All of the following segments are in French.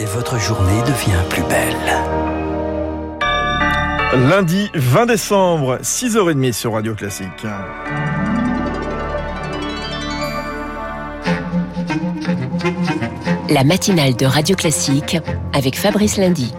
et votre journée devient plus belle. Lundi 20 décembre, 6h30 sur Radio Classique. La matinale de Radio Classique avec Fabrice Lundi.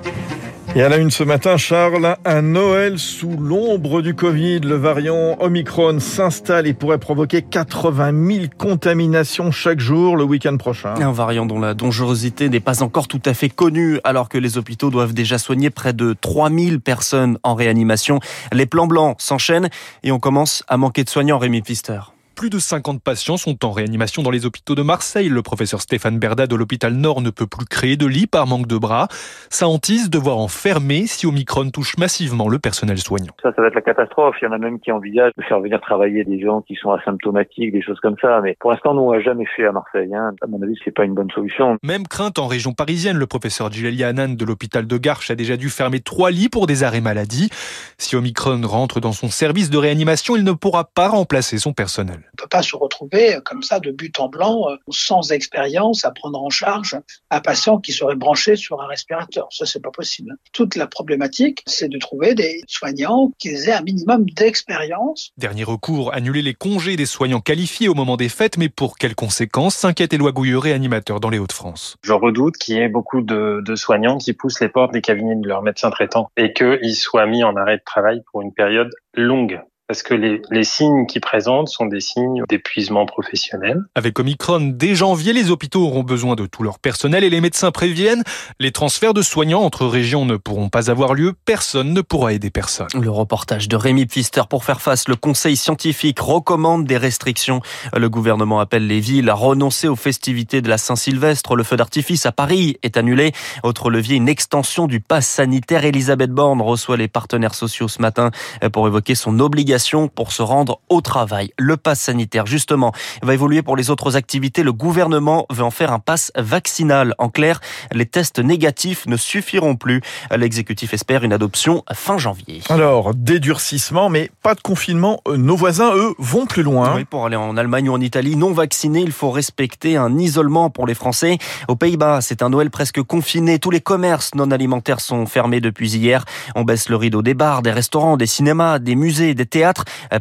Et à la une ce matin, Charles, un Noël sous l'ombre du Covid. Le variant Omicron s'installe et pourrait provoquer 80 000 contaminations chaque jour le week-end prochain. Un variant dont la dangerosité n'est pas encore tout à fait connue, alors que les hôpitaux doivent déjà soigner près de 3000 personnes en réanimation. Les plans blancs s'enchaînent et on commence à manquer de soignants, Rémi Pfister. Plus de 50 patients sont en réanimation dans les hôpitaux de Marseille. Le professeur Stéphane Berda de l'hôpital Nord ne peut plus créer de lit par manque de bras. Ça hantise de voir enfermer si Omicron touche massivement le personnel soignant. Ça, ça va être la catastrophe. Il y en a même qui envisagent de faire venir travailler des gens qui sont asymptomatiques, des choses comme ça. Mais pour l'instant, nous, on n'a jamais fait à Marseille. Hein. À mon avis, c'est pas une bonne solution. Même crainte en région parisienne. Le professeur Gilelia Hanan de l'hôpital de Garches a déjà dû fermer trois lits pour des arrêts maladie. Si Omicron rentre dans son service de réanimation, il ne pourra pas remplacer son personnel. On peut pas se retrouver comme ça de but en blanc, sans expérience, à prendre en charge un patient qui serait branché sur un respirateur. Ça, c'est pas possible. Toute la problématique, c'est de trouver des soignants qui aient un minimum d'expérience. Dernier recours, annuler les congés des soignants qualifiés au moment des fêtes, mais pour quelles conséquences s'inquiète Éloi Gouilleux, réanimateur dans les Hauts-de-France. Je redoute qu'il y ait beaucoup de, de, soignants qui poussent les portes des cabinets de leurs médecins traitants et qu'ils soient mis en arrêt de travail pour une période longue parce que les, les, signes qu'ils présentent sont des signes d'épuisement professionnel. Avec Omicron, dès janvier, les hôpitaux auront besoin de tout leur personnel et les médecins préviennent, les transferts de soignants entre régions ne pourront pas avoir lieu, personne ne pourra aider personne. Le reportage de Rémi Pfister pour faire face, le conseil scientifique recommande des restrictions. Le gouvernement appelle les villes à renoncer aux festivités de la Saint-Sylvestre. Le feu d'artifice à Paris est annulé. Autre levier, une extension du pass sanitaire. Elisabeth Borne reçoit les partenaires sociaux ce matin pour évoquer son obligation pour se rendre au travail. Le pass sanitaire, justement, va évoluer pour les autres activités. Le gouvernement veut en faire un pass vaccinal. En clair, les tests négatifs ne suffiront plus. L'exécutif espère une adoption fin janvier. Alors, dédurcissement, mais pas de confinement. Nos voisins, eux, vont plus loin. Oui, pour aller en Allemagne ou en Italie, non vaccinés, il faut respecter un isolement pour les Français. Aux Pays-Bas, c'est un Noël presque confiné. Tous les commerces non alimentaires sont fermés depuis hier. On baisse le rideau des bars, des restaurants, des cinémas, des musées, des théâtres.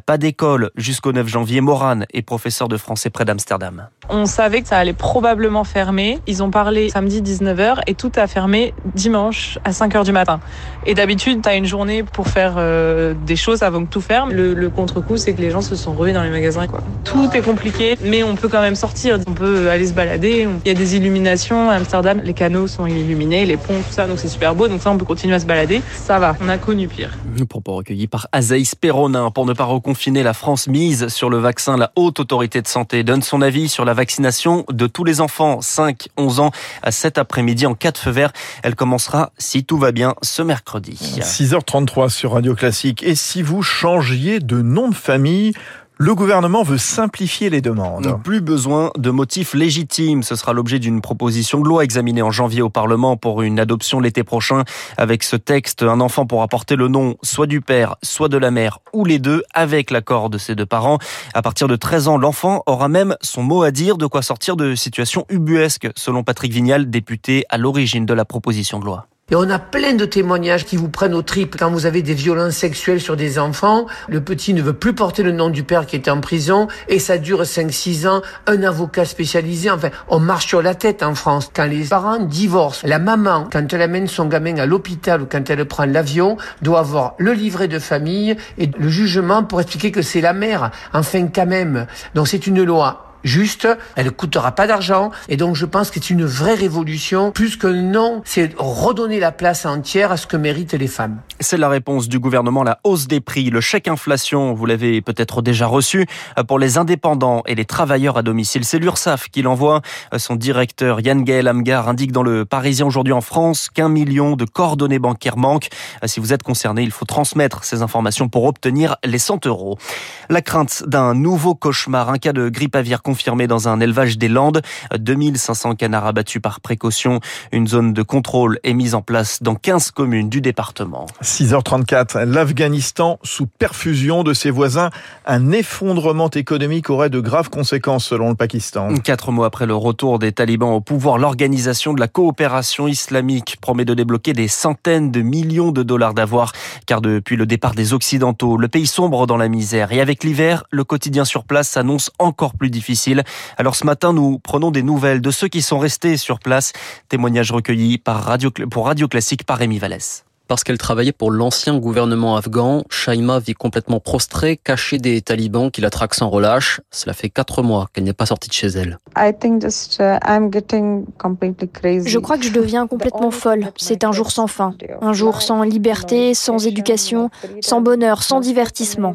Pas d'école jusqu'au 9 janvier. Morane est professeur de français près d'Amsterdam. On savait que ça allait probablement fermer. Ils ont parlé samedi 19h et tout a fermé dimanche à 5h du matin. Et d'habitude, tu as une journée pour faire euh, des choses avant que tout ferme. Le, le contre-coup, c'est que les gens se sont rués dans les magasins. Quoi. Tout est compliqué, mais on peut quand même sortir. On peut aller se balader. Il y a des illuminations à Amsterdam. Les canaux sont illuminés, les ponts, tout ça. Donc c'est super beau. Donc ça, on peut continuer à se balader. Ça va. On a connu pire. Propos recueillis par Azaïs Perronin. Pour ne pas reconfiner, la France mise sur le vaccin. La haute autorité de santé donne son avis sur la vaccination de tous les enfants 5-11 ans à cet après-midi en cas de feu vert. Elle commencera, si tout va bien, ce mercredi. 6h33 sur Radio Classique. Et si vous changiez de nom de famille, le gouvernement veut simplifier les demandes. Plus besoin de motifs légitimes. Ce sera l'objet d'une proposition de loi examinée en janvier au Parlement pour une adoption l'été prochain. Avec ce texte, un enfant pourra porter le nom soit du père, soit de la mère, ou les deux, avec l'accord de ses deux parents. À partir de 13 ans, l'enfant aura même son mot à dire, de quoi sortir de situations ubuesques, selon Patrick Vignal, député à l'origine de la proposition de loi. Et on a plein de témoignages qui vous prennent au tripes quand vous avez des violences sexuelles sur des enfants. Le petit ne veut plus porter le nom du père qui était en prison et ça dure 5-6 ans. Un avocat spécialisé, enfin, on marche sur la tête en France. Quand les parents divorcent, la maman, quand elle amène son gamin à l'hôpital ou quand elle prend l'avion, doit avoir le livret de famille et le jugement pour expliquer que c'est la mère. Enfin, quand même. Donc c'est une loi juste, elle ne coûtera pas d'argent et donc je pense que c'est une vraie révolution. Plus que non, c'est redonner la place entière à ce que méritent les femmes. C'est la réponse du gouvernement, la hausse des prix, le chèque inflation, vous l'avez peut-être déjà reçu, pour les indépendants et les travailleurs à domicile. C'est l'URSSAF qui l'envoie. Son directeur Yann Gaël Amgar indique dans le Parisien aujourd'hui en France qu'un million de coordonnées bancaires manquent. Si vous êtes concerné, il faut transmettre ces informations pour obtenir les 100 euros. La crainte d'un nouveau cauchemar, un cas de grippe aviaire confirmée dans un élevage des Landes. 2500 canards abattus par précaution. Une zone de contrôle est mise en place dans 15 communes du département. 6h34, l'Afghanistan sous perfusion de ses voisins. Un effondrement économique aurait de graves conséquences selon le Pakistan. Quatre mois après le retour des talibans au pouvoir, l'organisation de la coopération islamique promet de débloquer des centaines de millions de dollars d'avoir. Car depuis le départ des Occidentaux, le pays sombre dans la misère. Et avec l'hiver, le quotidien sur place s'annonce encore plus difficile. Alors ce matin, nous prenons des nouvelles de ceux qui sont restés sur place. Témoignage recueilli pour Radio Classique par Rémi Vallès. Parce qu'elle travaillait pour l'ancien gouvernement afghan, Shaima vit complètement prostrée, cachée des talibans qui la traquent sans relâche. Cela fait quatre mois qu'elle n'est pas sortie de chez elle. Uh, je crois que je deviens complètement folle. C'est un jour sans fin. Un jour sans liberté, sans éducation, sans bonheur, sans divertissement.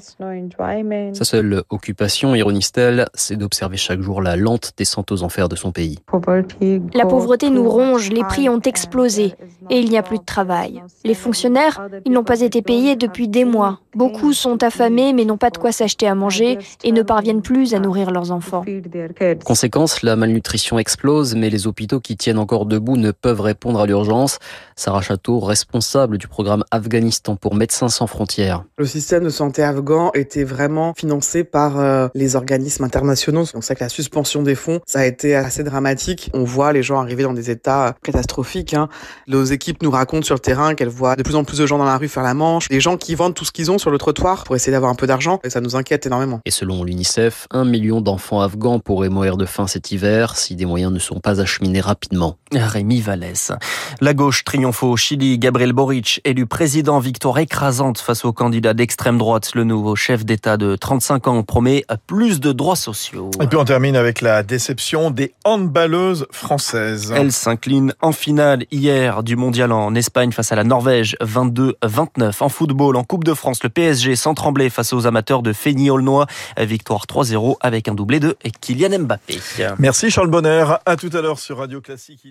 Sa seule occupation, ironise-t-elle, c'est d'observer chaque jour la lente descente aux enfers de son pays. La pauvreté nous ronge, les prix ont explosé et il n'y a plus de travail. Les fonctionnaires, ils n'ont pas été payés depuis des mois. Beaucoup sont affamés mais n'ont pas de quoi s'acheter à manger et ne parviennent plus à nourrir leurs enfants. Conséquence, la malnutrition explose, mais les hôpitaux qui tiennent encore debout ne peuvent répondre à l'urgence. Sarah Château, responsable du programme Afghanistan pour Médecins sans frontières. Le système de santé afghan était vraiment financé par euh, les organismes internationaux. On sait que la suspension des fonds, ça a été assez dramatique. On voit les gens arriver dans des états catastrophiques. Hein. Nos équipes nous racontent sur le terrain qu'elles voient de plus en plus de gens dans la rue faire la manche, des gens qui vendent tout ce qu'ils ont sur le trottoir pour essayer d'avoir un peu d'argent et ça nous inquiète énormément. Et selon l'UNICEF, un million d'enfants afghans pourraient mourir de faim cet hiver si des moyens ne sont pas acheminés rapidement. Rémi Vallès. La gauche triomphe au Chili. Gabriel Boric, élu président, victoire écrasante face au candidat d'extrême droite. Le nouveau chef d'État de 35 ans promet plus de droits sociaux. Et puis on termine avec la déception des handballeuses françaises. Elles s'inclinent en finale hier du mondial en Espagne face à la Norvège 22-29. En football, en Coupe de France, le PSG sans trembler face aux amateurs de Feigny-Aulnois. Victoire 3-0 avec un doublé de Kylian Mbappé. Merci Charles Bonner. À tout à l'heure sur Radio Classique.